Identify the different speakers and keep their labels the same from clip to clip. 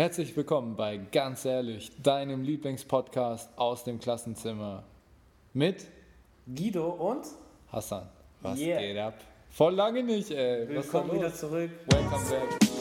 Speaker 1: Herzlich willkommen bei Ganz ehrlich, deinem Lieblingspodcast aus dem Klassenzimmer. Mit
Speaker 2: Guido und
Speaker 1: Hassan. Was
Speaker 2: Yeah.
Speaker 1: geht ab? Voll lange nicht, ey.
Speaker 2: Willkommen wieder zurück.
Speaker 1: Welcome back.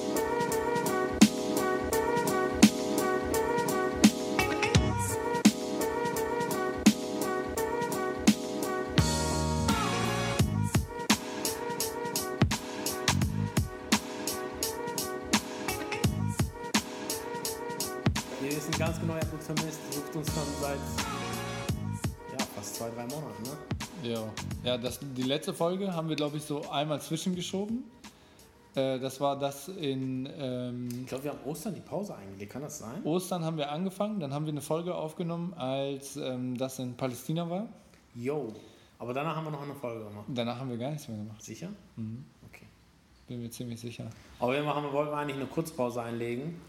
Speaker 2: Ja,
Speaker 1: das, die letzte Folge haben wir, glaube ich, so einmal zwischengeschoben. Äh, das war das in ähm,
Speaker 2: Ich glaube, wir haben Ostern die Pause eingelegt. Kann das sein?
Speaker 1: Ostern haben wir angefangen, dann haben wir eine Folge aufgenommen, als ähm, das in Palästina war.
Speaker 2: Yo. Aber danach haben wir noch eine Folge gemacht.
Speaker 1: Danach haben wir gar nichts mehr gemacht,
Speaker 2: Sicher?
Speaker 1: Mhm.
Speaker 2: Okay.
Speaker 1: bin mir ziemlich sicher.
Speaker 2: Aber wir machen, wollten wir eigentlich eine Kurzpause einlegen.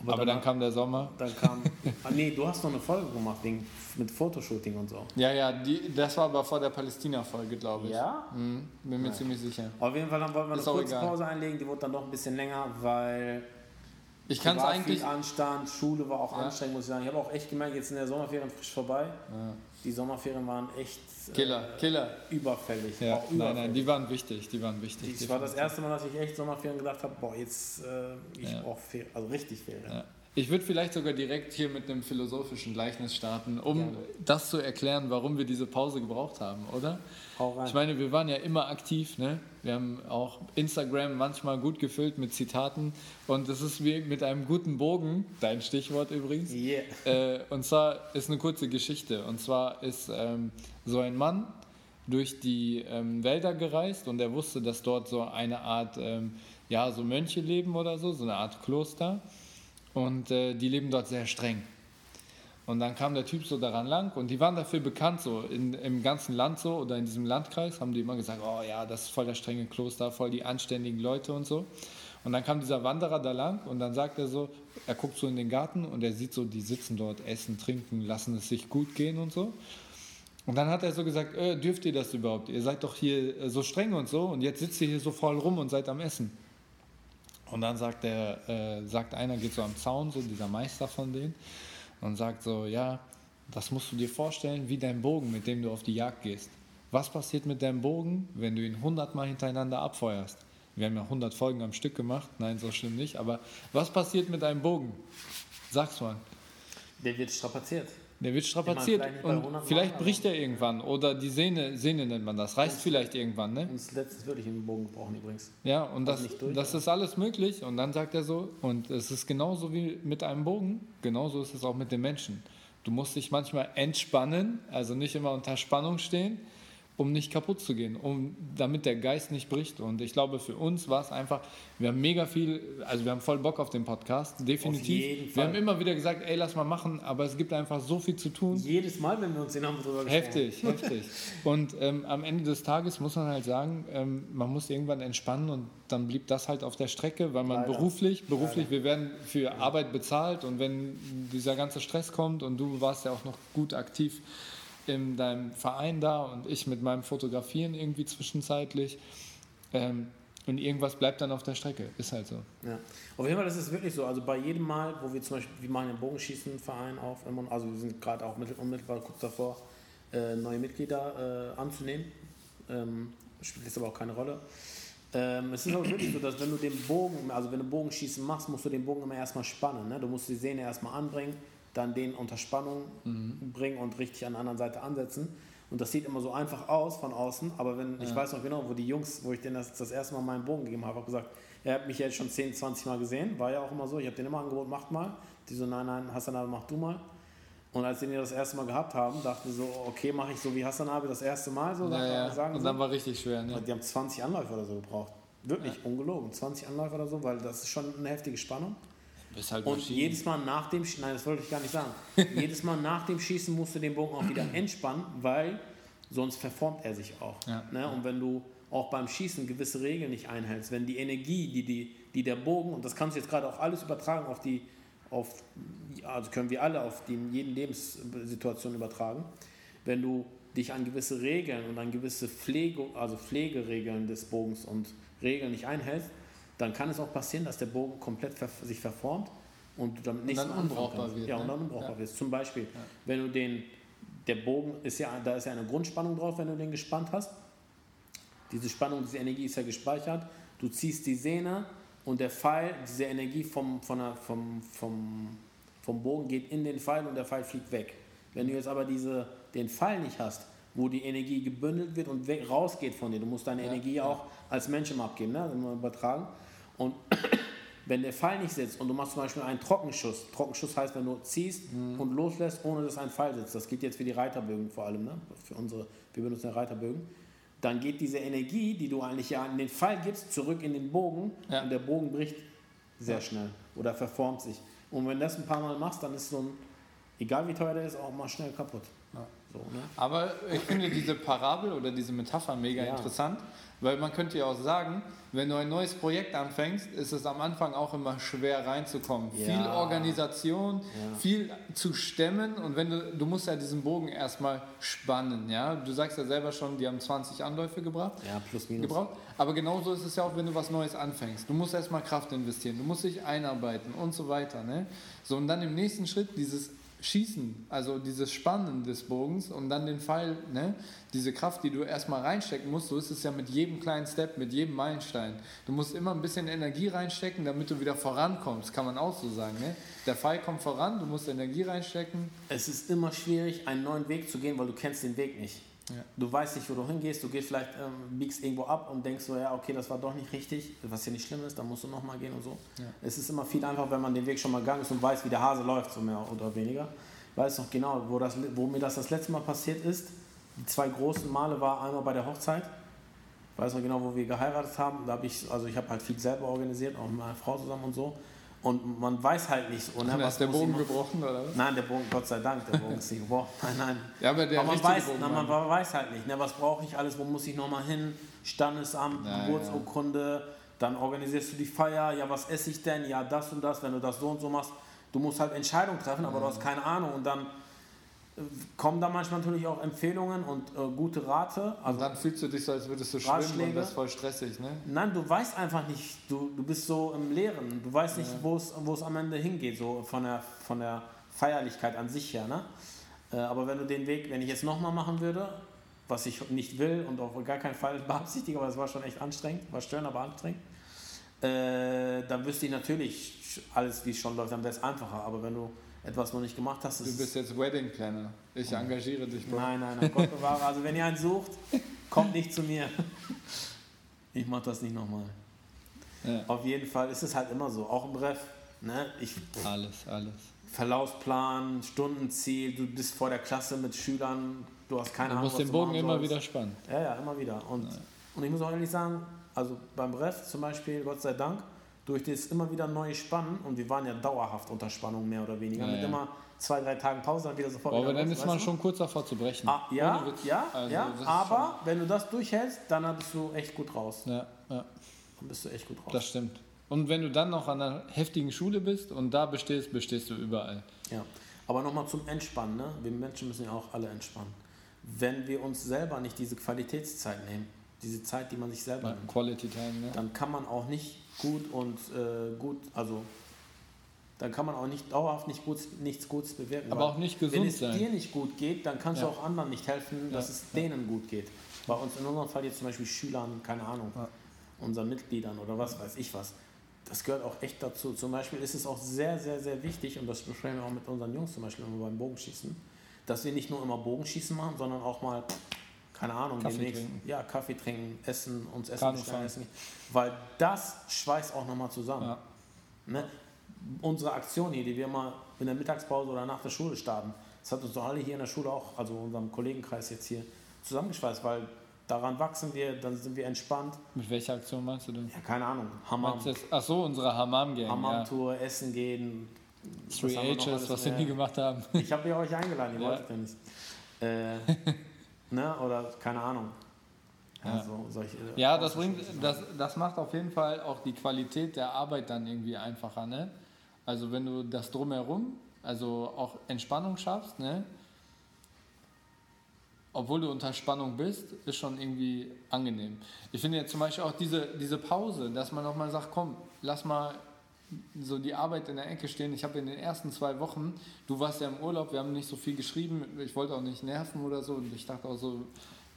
Speaker 1: Aber dann
Speaker 2: danach-
Speaker 1: kam der Sommer.
Speaker 2: Dann kam. ah, nee, du hast noch eine Folge gemacht wegen, mit Fotoshooting und so.
Speaker 1: Ja, ja, die, das war aber vor der Palästina-Folge, glaube ich.
Speaker 2: Ja?
Speaker 1: Mhm, bin mir
Speaker 2: Nein.
Speaker 1: ziemlich sicher.
Speaker 2: Auf jeden Fall dann wollten wir eine
Speaker 1: Ist auch
Speaker 2: Kurzpause einlegen. Die wurde dann doch ein bisschen länger, weil
Speaker 1: Ich kann es eigentlich.
Speaker 2: viel Anstand, Schule war auch
Speaker 1: Ja.
Speaker 2: anstrengend, muss ich sagen. Ich habe auch echt gemerkt, jetzt in der Sommerferien frisch vorbei.
Speaker 1: Ja.
Speaker 2: Die Sommerferien waren echt äh,
Speaker 1: Killer, Killer.
Speaker 2: überfällig.
Speaker 1: Ja,
Speaker 2: auch
Speaker 1: nein,
Speaker 2: überfällig.
Speaker 1: nein, die waren wichtig, die waren wichtig.
Speaker 2: Das war das erste Mal, dass ich echt Sommerferien gedacht habe, boah, jetzt äh, ich
Speaker 1: Ja.
Speaker 2: brauche Ferien, also richtig Ferien.
Speaker 1: Ja. Ich würde vielleicht sogar direkt hier mit einem philosophischen Gleichnis starten, um
Speaker 2: Gerne.
Speaker 1: das zu erklären, warum wir diese Pause gebraucht haben, oder? Ich meine, wir waren ja immer aktiv, ne? Wir haben auch Instagram manchmal gut gefüllt mit Zitaten und es ist wie mit einem guten Bogen, dein Stichwort übrigens.
Speaker 2: yeah.
Speaker 1: Äh, und zwar ist eine kurze Geschichte. Und zwar ist ähm, so ein Mann durch die ähm, Wälder gereist und er wusste, dass dort so eine Art, ähm, ja, so Mönche leben oder so, so eine Art Kloster. Und äh, die leben dort sehr streng. Und dann kam der Typ so daran lang und die waren dafür bekannt, so in, im ganzen Land so oder in diesem Landkreis haben die immer gesagt, oh ja, das ist voll das strenge Kloster, voll die anständigen Leute und so. Und dann kam dieser Wanderer da lang und dann sagt er so, er guckt so in den Garten und er sieht so, die sitzen dort, essen, trinken, lassen es sich gut gehen und so. Und dann hat er so gesagt, äh, dürft ihr das überhaupt? Ihr seid doch hier äh, so streng und so und jetzt sitzt ihr hier so voll rum und seid am Essen. Und dann sagt der, äh, sagt einer, geht so am Zaun, so dieser Meister von denen, und sagt so, ja, das musst du dir vorstellen wie dein Bogen, mit dem du auf die Jagd gehst. Was passiert mit deinem Bogen, wenn du ihn 100 Mal hintereinander abfeuerst? Wir haben ja 100 Folgen am Stück gemacht, nein, so schlimm nicht, aber was passiert mit deinem Bogen? Sag's mal.
Speaker 2: Der wird strapaziert.
Speaker 1: Der wird strapaziert und
Speaker 2: 100 Mal,
Speaker 1: vielleicht
Speaker 2: aber-
Speaker 1: bricht er irgendwann oder die Sehne, Sehne nennt man das, reißt vielleicht irgendwann, ne?
Speaker 2: Uns letztens wirklich einen Bogen gebrochen übrigens.
Speaker 1: Ja, und das,
Speaker 2: durch,
Speaker 1: das ist alles möglich. Und dann sagt er so, und es ist genauso wie mit einem Bogen, genauso ist es auch mit den Menschen. Du musst dich manchmal entspannen, also nicht immer unter Spannung stehen, um nicht kaputt zu gehen, um, damit der Geist nicht bricht. Und ich glaube, für uns war es einfach, wir haben mega viel, also wir haben voll Bock auf den Podcast, definitiv.
Speaker 2: jeden
Speaker 1: Wir
Speaker 2: Fall.
Speaker 1: haben immer wieder gesagt, ey, lass mal machen, aber es gibt einfach so viel zu tun.
Speaker 2: Jedes Mal, wenn wir uns sehen, haben wir drüber gesprochen.
Speaker 1: Heftig, heftig. Und ähm, am Ende des Tages muss man halt sagen, ähm, man muss irgendwann entspannen und dann blieb das halt auf der Strecke, weil man
Speaker 2: Leider.
Speaker 1: beruflich, beruflich, wir werden für Arbeit bezahlt und wenn dieser ganze Stress kommt und du warst ja auch noch gut aktiv in deinem Verein da und ich mit meinem Fotografieren irgendwie zwischenzeitlich ähm, und irgendwas bleibt dann auf der Strecke, ist halt so.
Speaker 2: Ja. Auf jeden Fall ist es wirklich so. Also bei jedem Mal, wo wir zum Beispiel, wir machen den Bogenschießenverein auf, also wir sind gerade auch mittel- unmittelbar kurz davor, äh, neue Mitglieder äh, anzunehmen. Ähm, spielt jetzt aber auch keine Rolle. Ähm, es ist aber wirklich so, dass wenn du den Bogen, also wenn du Bogenschießen machst, musst du den Bogen immer erstmal spannen. Ne? Du musst die Sehne erstmal anbringen, dann den unter Spannung bringen und richtig an der anderen Seite ansetzen. Und das sieht immer so einfach aus von außen, aber wenn, ich weiß noch genau, wo die Jungs, wo ich denen das, das erste Mal meinen Bogen gegeben habe, habe gesagt, er hat mich jetzt schon 10, 20 Mal gesehen, war ja auch immer so, ich habe denen immer angeboten, macht mal. Die so, nein, nein, Hassan, mach du mal. Und als die den das erste Mal gehabt haben, dachten die so, okay, mache ich so wie Hassan das erste Mal, so
Speaker 1: Ja, ja.
Speaker 2: sagen
Speaker 1: Und dann war richtig schwer. Ne?
Speaker 2: Die haben 20 Anläufe oder so gebraucht. Wirklich ungelogen, 20 Anläufe oder so, weil das ist schon eine heftige Spannung.
Speaker 1: Halt
Speaker 2: Und
Speaker 1: Maschine.
Speaker 2: jedes Mal nach dem Schießen, nein, das wollte ich gar nicht sagen, jedes Mal nach dem Schießen musst du den Bogen auch wieder entspannen, weil sonst verformt er sich auch.
Speaker 1: Ja.
Speaker 2: Ne? Und wenn du auch beim Schießen gewisse Regeln nicht einhältst, wenn die Energie, die, die, die der Bogen, und das kannst du jetzt gerade auch alles übertragen auf die, auf, also können wir alle auf die in jeden Lebenssituation übertragen, wenn du dich an gewisse Regeln und an gewisse Pflege, also Pflegeregeln des Bogens und Regeln nicht einhältst, dann kann es auch passieren, dass der Bogen komplett sich verformt und du damit nichts
Speaker 1: dann
Speaker 2: mehr anfangen
Speaker 1: unbrauchbar wird,
Speaker 2: Ja,
Speaker 1: ne?
Speaker 2: und dann unbrauchbar
Speaker 1: Ja.
Speaker 2: wirst. Zum Beispiel, wenn du den, der Bogen ist ja, da ist ja eine Grundspannung drauf, wenn du den gespannt hast. Diese Spannung, diese Energie ist ja gespeichert. Du ziehst die Sehne und der Pfeil, diese Energie vom, von der, vom, vom, vom Bogen geht in den Pfeil und der Pfeil fliegt weg. Wenn du jetzt aber diese, den Pfeil nicht hast, wo die Energie gebündelt wird und weg, rausgeht von dir, du musst deine
Speaker 1: Ja,
Speaker 2: Energie
Speaker 1: ja.
Speaker 2: auch als Mensch immer abgeben, ne? übertragen. Und wenn der Pfeil nicht sitzt und du machst zum Beispiel einen Trockenschuss, Trockenschuss heißt, wenn du ziehst
Speaker 1: Mhm.
Speaker 2: und loslässt, ohne dass ein Pfeil sitzt, das geht jetzt für die Reiterbögen vor allem, ne? für unsere, wir benutzen ja Reiterbögen, dann geht diese Energie, die du eigentlich ja an den Pfeil gibst, zurück in den Bogen
Speaker 1: Ja.
Speaker 2: und der Bogen bricht sehr schnell oder verformt sich. Und wenn du das ein paar Mal machst, dann ist so ein, egal wie teuer der ist, auch mal schnell kaputt. So, ne?
Speaker 1: Aber ich finde diese Parabel oder diese Metapher mega
Speaker 2: Ja.
Speaker 1: interessant, weil man könnte ja auch sagen, wenn du ein neues Projekt anfängst, ist es am Anfang auch immer schwer reinzukommen.
Speaker 2: Ja.
Speaker 1: Viel Organisation,
Speaker 2: Ja.
Speaker 1: viel zu stemmen und wenn du, du musst ja diesen Bogen erstmal spannen, ja. Du sagst ja selber schon, die haben 20 Anläufe gebracht.
Speaker 2: Ja, plus minus.
Speaker 1: gebraucht. Aber genauso ist es ja auch, wenn du was Neues anfängst. Du musst erstmal Kraft investieren, du musst dich einarbeiten und so weiter. Ne? So, und dann im nächsten Schritt dieses Schießen, also dieses Spannen des Bogens und dann den Pfeil, ne? diese Kraft, die du erstmal reinstecken musst, so ist es ja mit jedem kleinen Step, mit jedem Meilenstein. Du musst immer ein bisschen Energie reinstecken, damit du wieder vorankommst, kann man auch so sagen. Ne? Der Pfeil kommt voran, du musst Energie reinstecken.
Speaker 2: Es ist immer schwierig, einen neuen Weg zu gehen, weil du kennst den Weg nicht.
Speaker 1: Ja.
Speaker 2: Du weißt nicht, wo du hingehst, du gehst vielleicht, ähm, biegst irgendwo ab und denkst so, ja, okay, das war doch nicht richtig, was ja nicht schlimm ist, dann musst du nochmal gehen und so.
Speaker 1: Ja.
Speaker 2: Es ist immer viel einfacher, wenn man den Weg schon mal gegangen ist und weiß, wie der Hase läuft, so mehr oder weniger. Ich weiß noch genau, wo, das, wo mir das das letzte Mal passiert ist. Die zwei großen Male war einmal bei der Hochzeit. Ich weiß noch genau, wo wir geheiratet haben. Da habe ich, also ich habe halt viel selber organisiert, auch mit meiner Frau zusammen und so. Und man weiß halt nicht so, ne, was
Speaker 1: ist der Bogen gebrochen oder was?
Speaker 2: Nein, der Bogen, Gott sei Dank, der Bogen ist nicht gebrochen. Nein, nein.
Speaker 1: Ja, aber der
Speaker 2: Aber man weiß, na, man weiß halt nicht, ne, was brauche ich alles, wo muss ich nochmal hin, Standesamt,
Speaker 1: Ja,
Speaker 2: Geburtsurkunde, dann organisierst du die Feier, ja, was esse ich denn, ja, das und das, wenn du das so und so machst. Du musst halt Entscheidungen treffen, aber du hast keine Ahnung und dann kommen da manchmal natürlich auch Empfehlungen und äh, gute Rate.
Speaker 1: Und
Speaker 2: Also
Speaker 1: dann fühlst du dich so, als würdest du schwimmen
Speaker 2: Ratschläge.
Speaker 1: und das ist voll stressig, ne?
Speaker 2: Nein, du weißt einfach nicht, du, du bist so im Leeren, du weißt nicht, wo es wo es am Ende hingeht, so von der, von der Feierlichkeit an sich her. Ne? Äh, aber wenn du den Weg, wenn ich jetzt nochmal machen würde, was ich nicht will und auf gar keinen Fall beabsichtige, aber es war schon echt anstrengend, war störend, aber anstrengend, äh, dann wüsste ich natürlich alles, wie es schon läuft, dann wäre es einfacher. Aber wenn du etwas noch nicht gemacht hast,
Speaker 1: Du
Speaker 2: ist
Speaker 1: bist jetzt Wedding Planner. Ich engagiere dich, Bro.
Speaker 2: Nein, nein, nein, Gott bewahre. Also wenn ihr einen sucht, kommt nicht zu mir. Ich mache das nicht nochmal.
Speaker 1: Ja.
Speaker 2: Auf jeden Fall ist es halt immer so, auch im Ref. Ne? Ich,
Speaker 1: Alles, alles.
Speaker 2: Verlaufsplan, Stundenziel, du bist vor der Klasse mit Schülern, du hast keine
Speaker 1: Du
Speaker 2: Ahnung,
Speaker 1: musst
Speaker 2: was
Speaker 1: den
Speaker 2: du
Speaker 1: Bogen immer wieder spannen.
Speaker 2: Ja, ja, immer wieder. Und, und ich muss auch ehrlich sagen, also beim Ref zum Beispiel, Gott sei Dank, durch das immer wieder neue Spannen und wir waren ja dauerhaft unter Spannung mehr oder weniger,
Speaker 1: Ja,
Speaker 2: mit
Speaker 1: ja.
Speaker 2: immer zwei, drei Tagen Pause, dann wieder sofort
Speaker 1: Aber
Speaker 2: wieder
Speaker 1: dann
Speaker 2: los,
Speaker 1: ist man schon kurz davor zu brechen.
Speaker 2: Ah, ja, ja,
Speaker 1: Also,
Speaker 2: ja, aber wenn du das durchhältst, dann bist du echt gut raus.
Speaker 1: Ja, ja,
Speaker 2: Dann bist du echt gut raus.
Speaker 1: das stimmt. Und wenn du dann noch an einer heftigen Schule bist und da bestehst, bestehst du überall.
Speaker 2: Ja, aber nochmal zum Entspannen. Ne? Wir Menschen müssen ja auch alle entspannen. Wenn wir uns selber nicht diese Qualitätszeit nehmen, diese Zeit, die man sich selber nimmt,
Speaker 1: Quality Time, ne?
Speaker 2: dann kann man auch nicht gut und äh, gut, also dann kann man auch nicht dauerhaft nicht gut, nichts Gutes bewirken.
Speaker 1: Aber auch nicht
Speaker 2: Wenn
Speaker 1: gesund
Speaker 2: es
Speaker 1: sein.
Speaker 2: dir nicht gut geht, dann kannst
Speaker 1: Ja.
Speaker 2: du auch anderen nicht helfen, dass
Speaker 1: Ja,
Speaker 2: es denen gut geht. Bei uns in unserem Fall jetzt zum Beispiel Schülern, keine Ahnung,
Speaker 1: Ja.
Speaker 2: unseren Mitgliedern oder was weiß ich was. Das gehört auch echt dazu. Zum Beispiel ist es auch sehr, sehr, sehr wichtig, und das besprechen wir auch mit unseren Jungs zum Beispiel immer beim Bogenschießen, dass wir nicht nur immer Bogenschießen machen, sondern auch mal, keine Ahnung,
Speaker 1: Kaffee
Speaker 2: demnächst,
Speaker 1: trinken.
Speaker 2: ja, Kaffee trinken, essen, uns essen, bestellen, essen. Weil das schweißt auch nochmal zusammen.
Speaker 1: Ja.
Speaker 2: Ne? Unsere Aktion hier, die wir mal in der Mittagspause oder nach der Schule starten, das hat uns doch alle hier in der Schule auch, also unserem Kollegenkreis jetzt hier, zusammengeschweißt, weil daran wachsen wir, dann sind wir entspannt.
Speaker 1: Mit welcher Aktion meinst du denn?
Speaker 2: Ja, keine Ahnung, Hammam,
Speaker 1: Ach so, unsere Hammam-Gang. Ja.
Speaker 2: Hammam-Tour, Essen gehen.
Speaker 1: Three H's, was wir
Speaker 2: Ja.
Speaker 1: nie gemacht haben.
Speaker 2: Ich habe ja euch eingeladen, ihr
Speaker 1: Ja.
Speaker 2: wolltet ja nicht. Äh, ne? Oder keine Ahnung. Ja,
Speaker 1: Ja.
Speaker 2: So, solche,
Speaker 1: Ja, das bringt, das, das macht auf jeden Fall auch die Qualität der Arbeit dann irgendwie einfacher, ne? Also wenn du das drumherum, also auch Entspannung schaffst, ne? Obwohl du unter Spannung bist, ist schon irgendwie angenehm. Ich finde jetzt zum Beispiel auch diese, diese Pause, dass man nochmal sagt, komm, lass mal so die Arbeit in der Ecke stehen. Ich habe in den ersten zwei Wochen, du warst ja im Urlaub, wir haben nicht so viel geschrieben, ich wollte auch nicht nerven oder so und ich dachte auch so,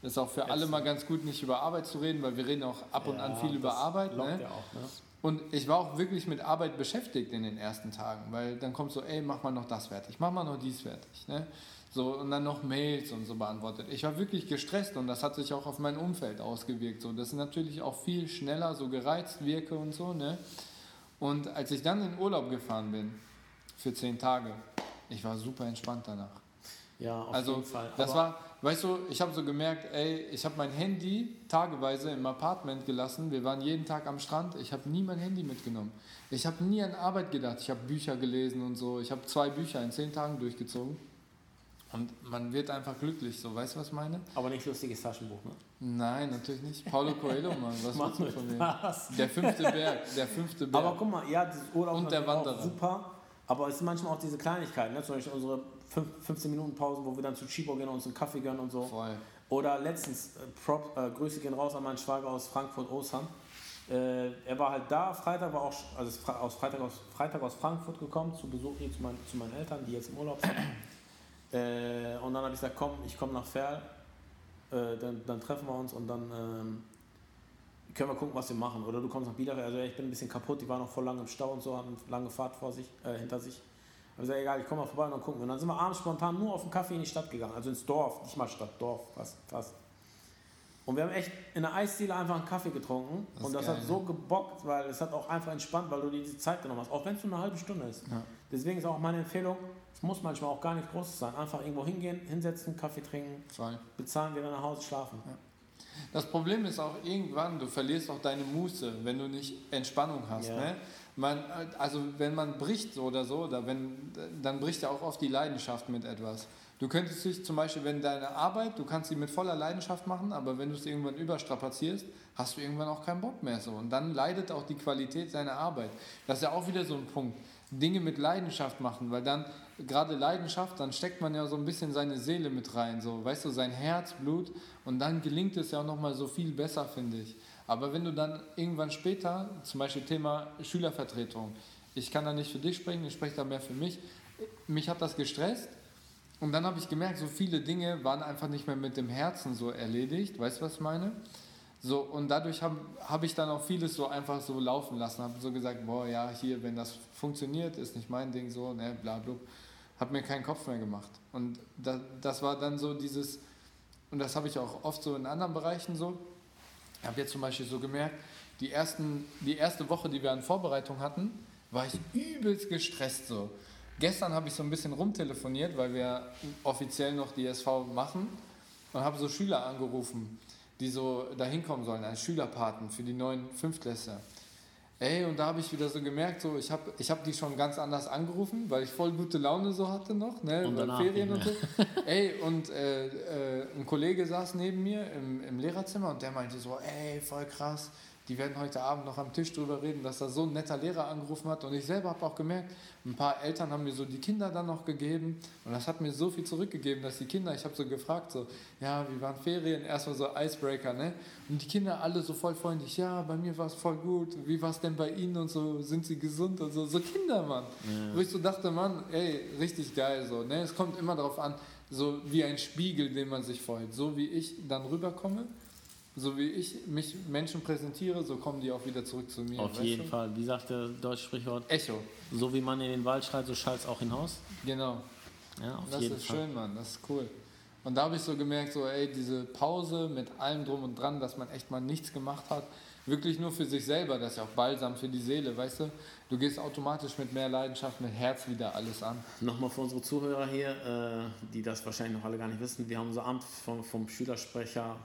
Speaker 1: das ist auch für alle mal ganz gut, nicht über Arbeit zu reden, weil wir reden auch ab und
Speaker 2: Ja,
Speaker 1: an viel über Arbeit. Ne?
Speaker 2: ja auch, ne?
Speaker 1: Und ich war auch wirklich mit Arbeit beschäftigt in den ersten Tagen, weil dann kommt so, ey, mach mal noch das fertig, mach mal noch dies fertig. Ne? So, und dann noch Mails und so beantwortet. Ich war wirklich gestresst und das hat sich auch auf mein Umfeld ausgewirkt. So, dass ich natürlich auch viel schneller so gereizt wirke und so. Ne? Und als ich dann in Urlaub gefahren bin, für zehn Tage, ich war super entspannt danach.
Speaker 2: Ja, auf
Speaker 1: Also
Speaker 2: jeden Fall.
Speaker 1: das
Speaker 2: Aber-
Speaker 1: war, weißt du, ich habe so gemerkt, ey, ich habe mein Handy tageweise im Apartment gelassen. Wir waren jeden Tag am Strand. Ich habe nie mein Handy mitgenommen. Ich habe nie an Arbeit gedacht. Ich habe Bücher gelesen und so. Ich habe zwei Bücher in zehn Tagen durchgezogen. Und man wird einfach glücklich, so, weißt du, was ich meine?
Speaker 2: aber nicht lustiges Taschenbuch, ne?
Speaker 1: Nein, natürlich nicht. Paulo Coelho, Mann, was willst du von?
Speaker 2: Was?
Speaker 1: Der fünfte Berg, der fünfte Berg.
Speaker 2: Aber guck mal, ja, dieses Urlaub
Speaker 1: Und
Speaker 2: ist
Speaker 1: der Wanderer.
Speaker 2: super. Aber es sind manchmal auch diese Kleinigkeiten, ne? zum Beispiel unsere fünf- 15 Minuten Pausen, wo wir dann zu Chibo gehen und uns einen Kaffee gönnen und so.
Speaker 1: Voll.
Speaker 2: Oder letztens, äh, Prop, äh, Grüße gehen raus an meinen Schwager aus Frankfurt, Osan. Äh, er war halt da, Freitag war auch, also aus Freitag, aus Freitag aus Frankfurt gekommen, zu Besuch hier zu, mein, zu meinen Eltern, die jetzt im Urlaub sind. Äh, und dann habe ich gesagt, komm, ich komme nach Ferl, äh, dann, dann treffen wir uns und dann ähm, können wir gucken, was wir machen. Oder du kommst nach Bielefeld, also ich bin ein bisschen kaputt, die waren noch voll lange im Stau und so, haben eine lange Fahrt vor sich, äh, hinter sich. Aber ich gesagt, egal, ich komme mal vorbei und dann gucken wir. Und dann sind wir abends spontan nur auf den Kaffee in die Stadt gegangen, also ins Dorf, nicht mal Stadt, Dorf, fast. fast. Und wir haben echt in der Eisdiele einfach einen Kaffee getrunken.
Speaker 1: Das
Speaker 2: und das
Speaker 1: geil,
Speaker 2: hat so gebockt, weil es hat auch einfach entspannt, weil du dir diese Zeit genommen hast. Auch wenn es nur eine halbe Stunde ist.
Speaker 1: Ja.
Speaker 2: Deswegen ist auch meine Empfehlung, es muss manchmal auch gar nicht groß sein. Einfach irgendwo hingehen, hinsetzen, Kaffee trinken,
Speaker 1: Voll.
Speaker 2: bezahlen, wieder nach Hause schlafen.
Speaker 1: Das Problem ist auch irgendwann, du verlierst auch deine Muße, wenn du nicht Entspannung hast.
Speaker 2: Ja.
Speaker 1: Ne? Man, also wenn man bricht so oder so, oder wenn, dann bricht ja auch oft die Leidenschaft mit etwas. Du könntest dich zum Beispiel, wenn deine Arbeit, du kannst sie mit voller Leidenschaft machen, aber wenn du es irgendwann überstrapazierst, hast du irgendwann auch keinen Bock mehr so. Und dann leidet auch die Qualität deiner Arbeit. Das ist ja auch wieder so ein Punkt. Dinge mit Leidenschaft machen, weil dann, gerade Leidenschaft, dann steckt man ja so ein bisschen seine Seele mit rein, so, weißt du, sein Herz, Blut und dann gelingt es ja auch nochmal so viel besser, finde ich. Aber wenn du dann irgendwann später, zum Beispiel Thema Schülervertretung, ich kann da nicht für dich sprechen, ich spreche da mehr für mich, mich hat das gestresst und dann habe ich gemerkt, so viele Dinge waren einfach nicht mehr mit dem Herzen so erledigt, weißt du, was ich meine? So, und dadurch habe hab ich dann auch vieles so einfach so laufen lassen. Habe so gesagt, boah, ja, hier, wenn das funktioniert, ist nicht mein Ding so, ne, bla, bla. Habe mir keinen Kopf mehr gemacht. Und da, das war dann so dieses, und das habe ich auch oft so in anderen Bereichen so. Ich habe jetzt zum Beispiel so gemerkt, die, ersten, die erste Woche, die wir an Vorbereitung hatten, war ich übelst gestresst so. Gestern habe ich so ein bisschen rumtelefoniert, weil wir offiziell noch die SV machen und habe so Schüler angerufen, die so da hinkommen sollen, als Schülerpaten für die neuen Fünftklässler. Ey, und da habe ich wieder so gemerkt, so, ich habe ich hab die schon ganz anders angerufen, weil ich voll gute Laune so hatte noch, ne,
Speaker 2: Und danach
Speaker 1: Ferien und so. Ey, und äh, äh, ein Kollege saß neben mir im, im Lehrerzimmer und der meinte so, ey, voll krass, die werden heute Abend noch am Tisch drüber reden, dass da so ein netter Lehrer angerufen hat. Und ich selber habe auch gemerkt, ein paar Eltern haben mir so die Kinder dann noch gegeben. Und das hat mir so viel zurückgegeben, dass die Kinder, ich habe so gefragt, so, ja, wie waren Ferien? Erstmal so Icebreaker, ne? Und die Kinder alle so voll freundlich, ja, bei mir war es voll gut. Wie war es denn bei Ihnen und so? Sind Sie gesund und so? So Kinder, Mann. Wo ich so dachte, Mann, ey, richtig geil so, ne? Es kommt immer darauf an, so wie ein Spiegel, den man sich freut. So wie ich dann rüberkomme, so wie ich mich Menschen präsentiere, so kommen die auch wieder zurück zu mir.
Speaker 2: Auf jeden
Speaker 1: du?
Speaker 2: Fall. Wie sagt der deutsche Sprichwort?
Speaker 1: Echo,
Speaker 2: So wie man in den Wald schreit, so schallt es auch hinaus.
Speaker 1: genau.
Speaker 2: Ja, auf
Speaker 1: Das
Speaker 2: jeden
Speaker 1: ist
Speaker 2: Fall.
Speaker 1: schön, Mann, das ist cool. Und da habe ich so gemerkt, so, ey, diese Pause mit allem drum und dran, dass man echt mal nichts gemacht hat, wirklich nur für sich selber, das ist ja auch balsam für die Seele, weißt du? Du gehst automatisch mit mehr Leidenschaft, mit Herz wieder alles an.
Speaker 2: Nochmal für unsere Zuhörer hier, äh, die das wahrscheinlich noch alle gar nicht wissen. Wir haben unser Amt vom, vom Schülersprecher,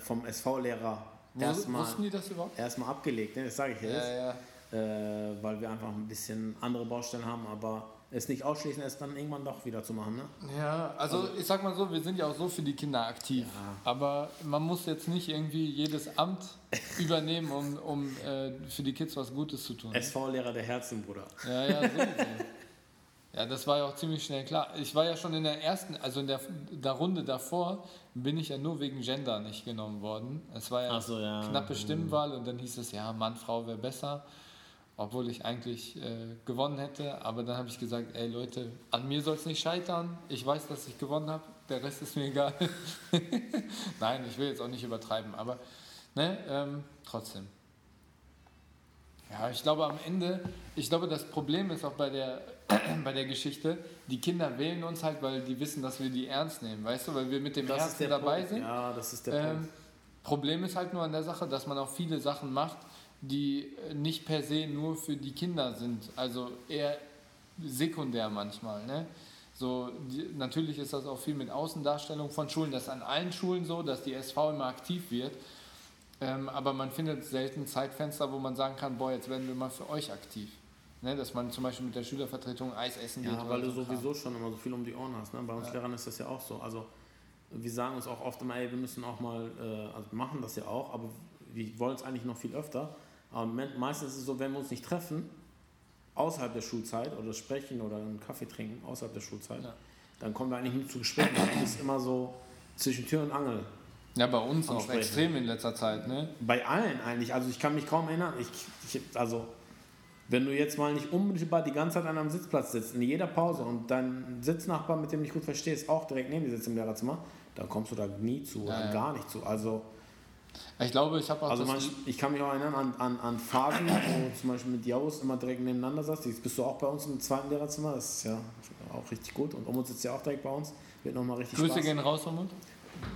Speaker 2: vom SV-Lehrer erstmal
Speaker 1: wussten die das überhaupt?
Speaker 2: erstmal abgelegt. Ne? Das sage ich jetzt.
Speaker 1: Ja, ja.
Speaker 2: Äh, weil wir einfach ein bisschen andere Baustellen haben, aber es nicht ausschließen, es dann irgendwann doch wieder zu machen. Ne?
Speaker 1: Ja, also ich sag mal so, wir sind ja auch so für die Kinder aktiv.
Speaker 2: Ja.
Speaker 1: Aber man muss jetzt nicht irgendwie jedes Amt übernehmen, um, um äh, für die Kids was Gutes zu tun.
Speaker 2: SV-Lehrer der Herzen, Bruder.
Speaker 1: Ja, ja, sowieso. Ja, das war ja auch ziemlich schnell klar. Ich war ja schon in der ersten, also in der, der Runde davor, bin ich ja nur wegen Gender nicht genommen worden. Es war ja,
Speaker 2: so, ja.
Speaker 1: knappe Stimmwahl und dann hieß es, ja, Mann, Frau wäre besser. obwohl ich eigentlich äh, gewonnen hätte. Aber dann habe ich gesagt, ey Leute, an mir soll es nicht scheitern. Ich weiß, dass ich gewonnen habe. Der Rest ist mir egal. Nein, ich will jetzt auch nicht übertreiben, aber ne, ähm, trotzdem. Ja, ich glaube am Ende, ich glaube, das Problem ist auch bei der, bei der Geschichte, die Kinder wählen uns halt, weil die wissen, dass wir die ernst nehmen, weißt du, weil wir mit dem das Herzen dabei
Speaker 2: Punkt.
Speaker 1: sind.
Speaker 2: Ja, das ist der
Speaker 1: ähm, Punkt. Problem ist halt nur an der Sache, dass man auch viele Sachen macht, die nicht per se nur für die Kinder sind, also eher sekundär manchmal. Ne? So, die, natürlich ist das auch viel mit Außendarstellung von Schulen, das ist an allen Schulen so, dass die SV immer aktiv wird. Ähm, aber man findet selten Zeitfenster, wo man sagen kann, boah, jetzt werden wir mal für euch aktiv. Ne, dass man zum Beispiel mit der Schülervertretung Eis essen
Speaker 2: geht. Ja, weil du sowieso Kram. schon immer so viel um die Ohren hast. Ne? Bei uns ja. Lehrern ist das ja auch so. Also wir sagen uns auch oft immer, ey, wir müssen auch mal, äh, also machen das ja auch, aber wir wollen es eigentlich noch viel öfter. Aber meistens ist es so, wenn wir uns nicht treffen, außerhalb der Schulzeit oder sprechen oder einen Kaffee trinken außerhalb der Schulzeit, ja. dann kommen wir eigentlich nicht zu Gesprächen. Das ist immer so zwischen Tür und Angel.
Speaker 1: Ja, bei uns auch Sprechen. extrem in letzter Zeit, ne?
Speaker 2: Bei allen eigentlich. Also ich kann mich kaum erinnern. Ich, ich, also wenn du jetzt mal nicht unmittelbar die ganze Zeit an einem Sitzplatz sitzt, in jeder Pause und dein Sitznachbar, mit dem du dich gut verstehst, auch direkt neben dir sitzt im Lehrerzimmer, dann kommst du da nie zu ja, ja. gar nicht zu. Also
Speaker 1: ich glaube, ich habe auch.
Speaker 2: Also man, ich kann mich auch erinnern an, an, an Phasen, wo zum Beispiel mit Jaus immer direkt nebeneinander saß. Jetzt bist du auch bei uns im zweiten Lehrerzimmer, das ist ja auch richtig gut. Und Umut sitzt ja auch direkt bei uns. Wird nochmal richtig
Speaker 1: Grüße Spaß. gehen raus, Umut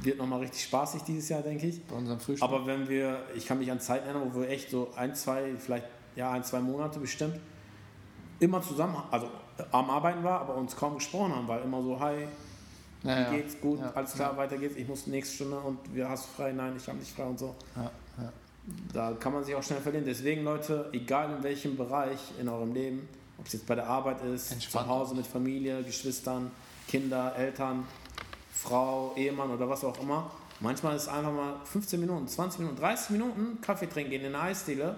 Speaker 2: wird nochmal richtig spaßig dieses Jahr, denke ich.
Speaker 1: Bei unserem Frühstück.
Speaker 2: Aber wenn wir, ich kann mich an Zeiten erinnern, wo wir echt so ein, zwei, vielleicht ja, ein, zwei Monate bestimmt, immer zusammen, also am Arbeiten war, aber uns kaum gesprochen haben, weil immer so, hi, wie ja, geht's, gut, ja, alles klar, ja. weiter geht's, ich muss nächste Stunde und wir hast frei, nein, ich habe nicht frei und so. Da kann man sich auch schnell verlieren. Deswegen, Leute, egal in welchem Bereich in eurem Leben, ob es jetzt bei der Arbeit ist, Entspannt. zu Hause mit Familie, Geschwistern, Kinder, Eltern, Frau, Ehemann oder was auch immer. Manchmal ist einfach mal 15 Minuten, 20 Minuten, 30 Minuten Kaffee trinken in eine Eisdiele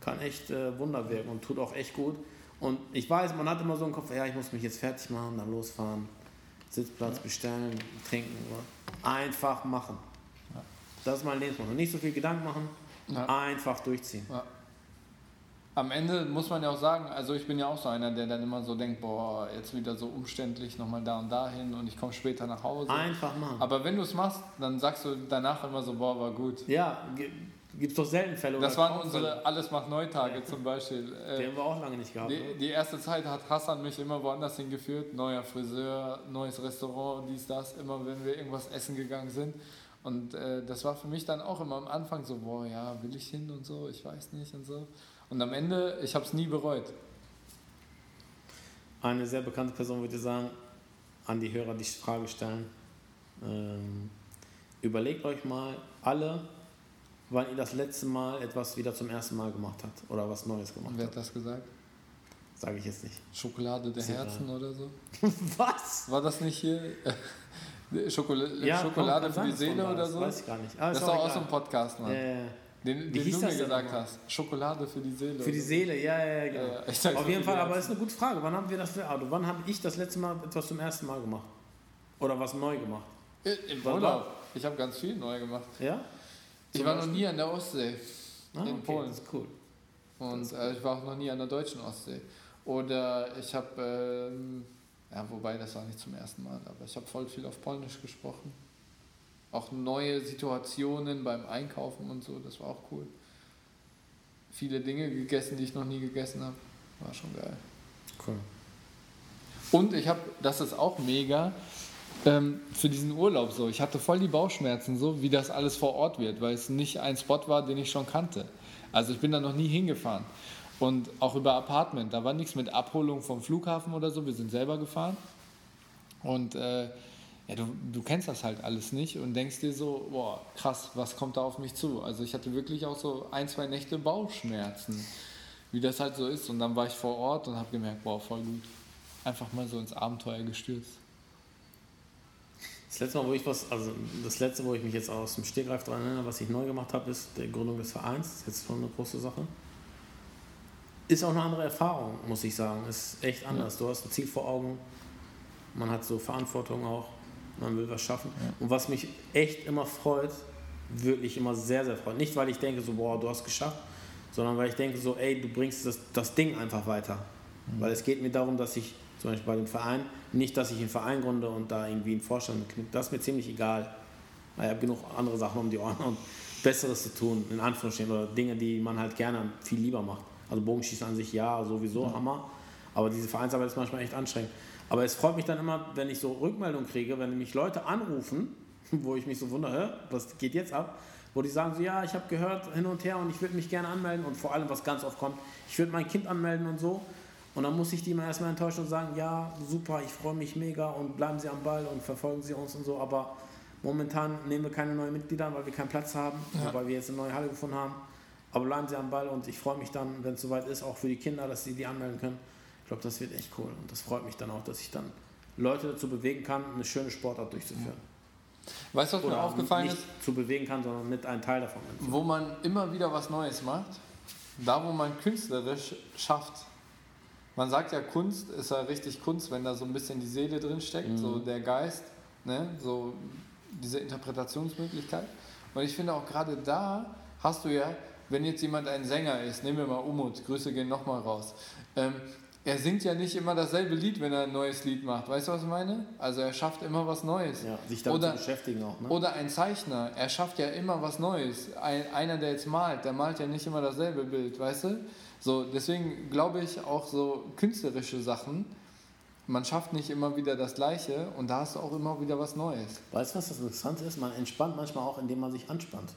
Speaker 2: kann echt äh, Wunder wirken und tut auch echt gut. Und ich weiß, man hat immer so im Kopf, ja, ich muss mich jetzt fertig machen, dann losfahren, Sitzplatz bestellen, trinken. Oder? Einfach machen. Ja. Das ist mein Lebensmotto. Nicht so viel Gedanken machen, ja. einfach durchziehen.
Speaker 1: Am Ende muss man ja auch sagen, also ich bin ja auch so einer, der dann immer so denkt, boah, jetzt wieder so umständlich, nochmal da und da hin und ich komme später nach Hause.
Speaker 2: Einfach machen.
Speaker 1: Aber wenn du es machst, dann sagst du danach immer so, boah, war gut.
Speaker 2: Ja, gibt es doch selten Fälle.
Speaker 1: Das waren unsere Alles macht Neutage ja. zum Beispiel.
Speaker 2: Die haben wir auch lange nicht gehabt.
Speaker 1: Die, ne? die, erste Zeit hat Hassan mich immer woanders hingeführt, neuer Friseur, neues Restaurant, dies, das, immer wenn wir irgendwas essen gegangen sind. Und äh, das war für mich dann auch immer am Anfang so, boah, ja, will ich hin und so, ich weiß nicht und so. Und am Ende, ich habe es nie bereut.
Speaker 2: Eine sehr bekannte Person würde sagen, an die Hörer die Frage stellen, ähm, überlegt euch mal alle, wann ihr das letzte Mal etwas wieder zum ersten Mal gemacht habt oder was Neues gemacht
Speaker 1: habt. Wer hat das gesagt?
Speaker 2: Sage ich jetzt nicht.
Speaker 1: Schokolade der Sicher. Herzen oder so?
Speaker 2: was?
Speaker 1: War das nicht hier? Schokol ja, Schokolade für die Seele oder so?
Speaker 2: Weiß ich gar nicht. Ah,
Speaker 1: das ist auch aus dem Podcast, Mann. Ja, ja. Den,
Speaker 2: Wie
Speaker 1: den du mir gesagt hast. Schokolade für die Seele.
Speaker 2: Für die Seele, ja, ja, ja. Genau. Ja, Auf jeden Fall, aber das ist eine gute Frage. Wann haben wir das, also wann habe ich das letzte Mal etwas zum ersten Mal gemacht? Oder was neu gemacht?
Speaker 1: Im Urlaub. Ich habe ganz viel neu gemacht.
Speaker 2: Ja?
Speaker 1: Ich war noch nie an der Ostsee. Ah, in
Speaker 2: okay,
Speaker 1: Polen.
Speaker 2: Das ist cool.
Speaker 1: Und äh, ich war auch noch nie an der deutschen Ostsee. Oder ich habe, ähm, ja, wobei das war nicht zum ersten Mal, aber ich habe voll viel auf Polnisch gesprochen auch neue Situationen beim Einkaufen und so, das war auch cool. Viele Dinge gegessen, die ich noch nie gegessen habe. War schon geil.
Speaker 2: Cool.
Speaker 1: Und ich habe, das ist auch mega, ähm, für diesen Urlaub so. Ich hatte voll die Bauchschmerzen, so wie das alles vor Ort wird, weil es nicht ein Spot war, den ich schon kannte. Also ich bin da noch nie hingefahren. Und auch über Apartment, da war nichts mit Abholung vom Flughafen oder so, wir sind selber gefahren. Und äh, ja, du, du kennst das halt alles nicht und denkst dir so, boah, krass, was kommt da auf mich zu? Also ich hatte wirklich auch so ein, zwei Nächte Bauchschmerzen, wie das halt so ist. Und dann war ich vor Ort und habe gemerkt, boah, voll gut. Einfach mal so ins Abenteuer gestürzt.
Speaker 2: Das letzte Mal, wo ich was, also das letzte, wo ich mich jetzt aus dem Stegreif dran erinnere, was ich neu gemacht habe, ist die Gründung des Vereins. Das ist jetzt schon eine große Sache. Ist auch eine andere Erfahrung, muss ich sagen. Ist echt anders. Ja. Du hast ein Ziel vor Augen. Man hat so Verantwortung auch man will was schaffen. Ja. Und was mich echt immer freut, wirklich immer sehr, sehr freut. Nicht, weil ich denke, so, boah, du hast geschafft, sondern weil ich denke so, ey, du bringst das, das Ding einfach weiter. Mhm. Weil es geht mir darum, dass ich zum Beispiel bei dem Verein, nicht, dass ich einen Verein gründe und da irgendwie einen Vorstand knick, das ist mir ziemlich egal. Ich habe genug andere Sachen um die Ohren und Besseres zu tun, in Anführungsstrichen, oder Dinge, die man halt gerne viel lieber macht. Also Bogenschießen an sich ja, sowieso, mhm. Hammer. Aber diese Vereinsarbeit ist manchmal echt anstrengend. Aber es freut mich dann immer, wenn ich so Rückmeldungen kriege, wenn mich Leute anrufen, wo ich mich so wundere, was geht jetzt ab, wo die sagen so, ja, ich habe gehört hin und her und ich würde mich gerne anmelden und vor allem, was ganz oft kommt, ich würde mein Kind anmelden und so. Und dann muss ich die mal erstmal enttäuschen und sagen, ja, super, ich freue mich mega und bleiben Sie am Ball und verfolgen Sie uns und so. Aber momentan nehmen wir keine neuen Mitglieder, weil wir keinen Platz haben, ja. weil wir jetzt eine neue Halle gefunden haben. Aber bleiben Sie am Ball und ich freue mich dann, wenn es soweit ist, auch für die Kinder, dass sie die anmelden können. Ich glaube, das wird echt cool. Und das freut mich dann auch, dass ich dann Leute dazu bewegen kann, eine schöne Sportart durchzuführen.
Speaker 1: Weißt du, was Oder mir aufgefallen nicht ist?
Speaker 2: zu bewegen kann, sondern mit einem Teil davon.
Speaker 1: Wo man immer wieder was Neues macht, da wo man künstlerisch schafft, man sagt ja, Kunst ist ja richtig Kunst, wenn da so ein bisschen die Seele drin steckt, mhm. so der Geist, ne? so diese Interpretationsmöglichkeit. Und ich finde auch gerade da hast du ja, wenn jetzt jemand ein Sänger ist, nehmen wir mal Umut, Grüße gehen nochmal raus. Ähm, er singt ja nicht immer dasselbe Lied, wenn er ein neues Lied macht. Weißt du, was ich meine? Also er schafft immer was Neues.
Speaker 2: Ja, sich damit oder, zu beschäftigen auch. Ne?
Speaker 1: Oder ein Zeichner, er schafft ja immer was Neues. Ein, einer, der jetzt malt, der malt ja nicht immer dasselbe Bild, weißt du? So, deswegen glaube ich auch so künstlerische Sachen, man schafft nicht immer wieder das Gleiche und da hast du auch immer wieder was Neues.
Speaker 2: Weißt du, was das Interessante ist? Man entspannt manchmal auch, indem man sich anspannt.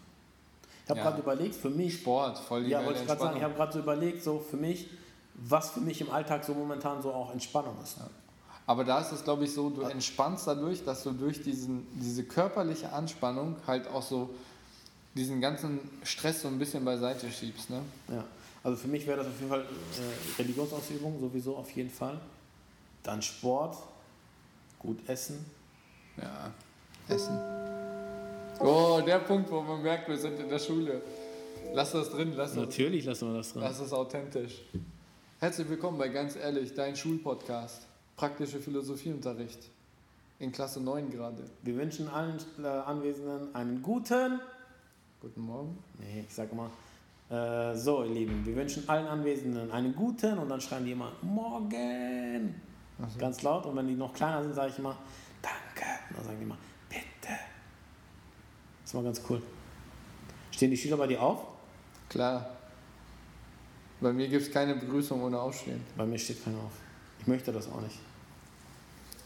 Speaker 2: Ich habe ja. gerade überlegt, für mich.
Speaker 1: Sport, voll die
Speaker 2: Ja, wollte ich gerade sagen, ich habe gerade so überlegt, so für mich, was für mich im Alltag so momentan so auch Entspannung ist. Ja.
Speaker 1: Aber da ist es, glaube ich, so, du entspannst dadurch, dass du durch diesen, diese körperliche Anspannung halt auch so diesen ganzen Stress so ein bisschen beiseite schiebst. Ne?
Speaker 2: Ja. Also für mich wäre das auf jeden Fall äh, Religionsausübung, sowieso auf jeden Fall. Dann Sport, gut essen.
Speaker 1: Ja, Essen. Oh, der Punkt, wo man merkt, wir sind in der Schule. Lass das drin, lass
Speaker 2: das Natürlich lassen wir das drin.
Speaker 1: Lass es authentisch. Herzlich willkommen bei Ganz Ehrlich, dein Schulpodcast. Praktische Philosophieunterricht. In Klasse 9 gerade.
Speaker 2: Wir wünschen allen äh, Anwesenden einen guten.
Speaker 1: Guten Morgen.
Speaker 2: Nee, ich sag mal äh, so, ihr Lieben, wir wünschen allen Anwesenden einen guten und dann schreien die immer Morgen. So. Ganz laut. Und wenn die noch kleiner sind, sage ich immer Danke. Und dann sagen die immer Bitte. Das ist mal ganz cool. Stehen die Schüler bei dir auf?
Speaker 1: Klar. Bei mir gibt es keine Begrüßung ohne Aufstehen.
Speaker 2: Bei mir steht keiner auf. Ich möchte das auch nicht.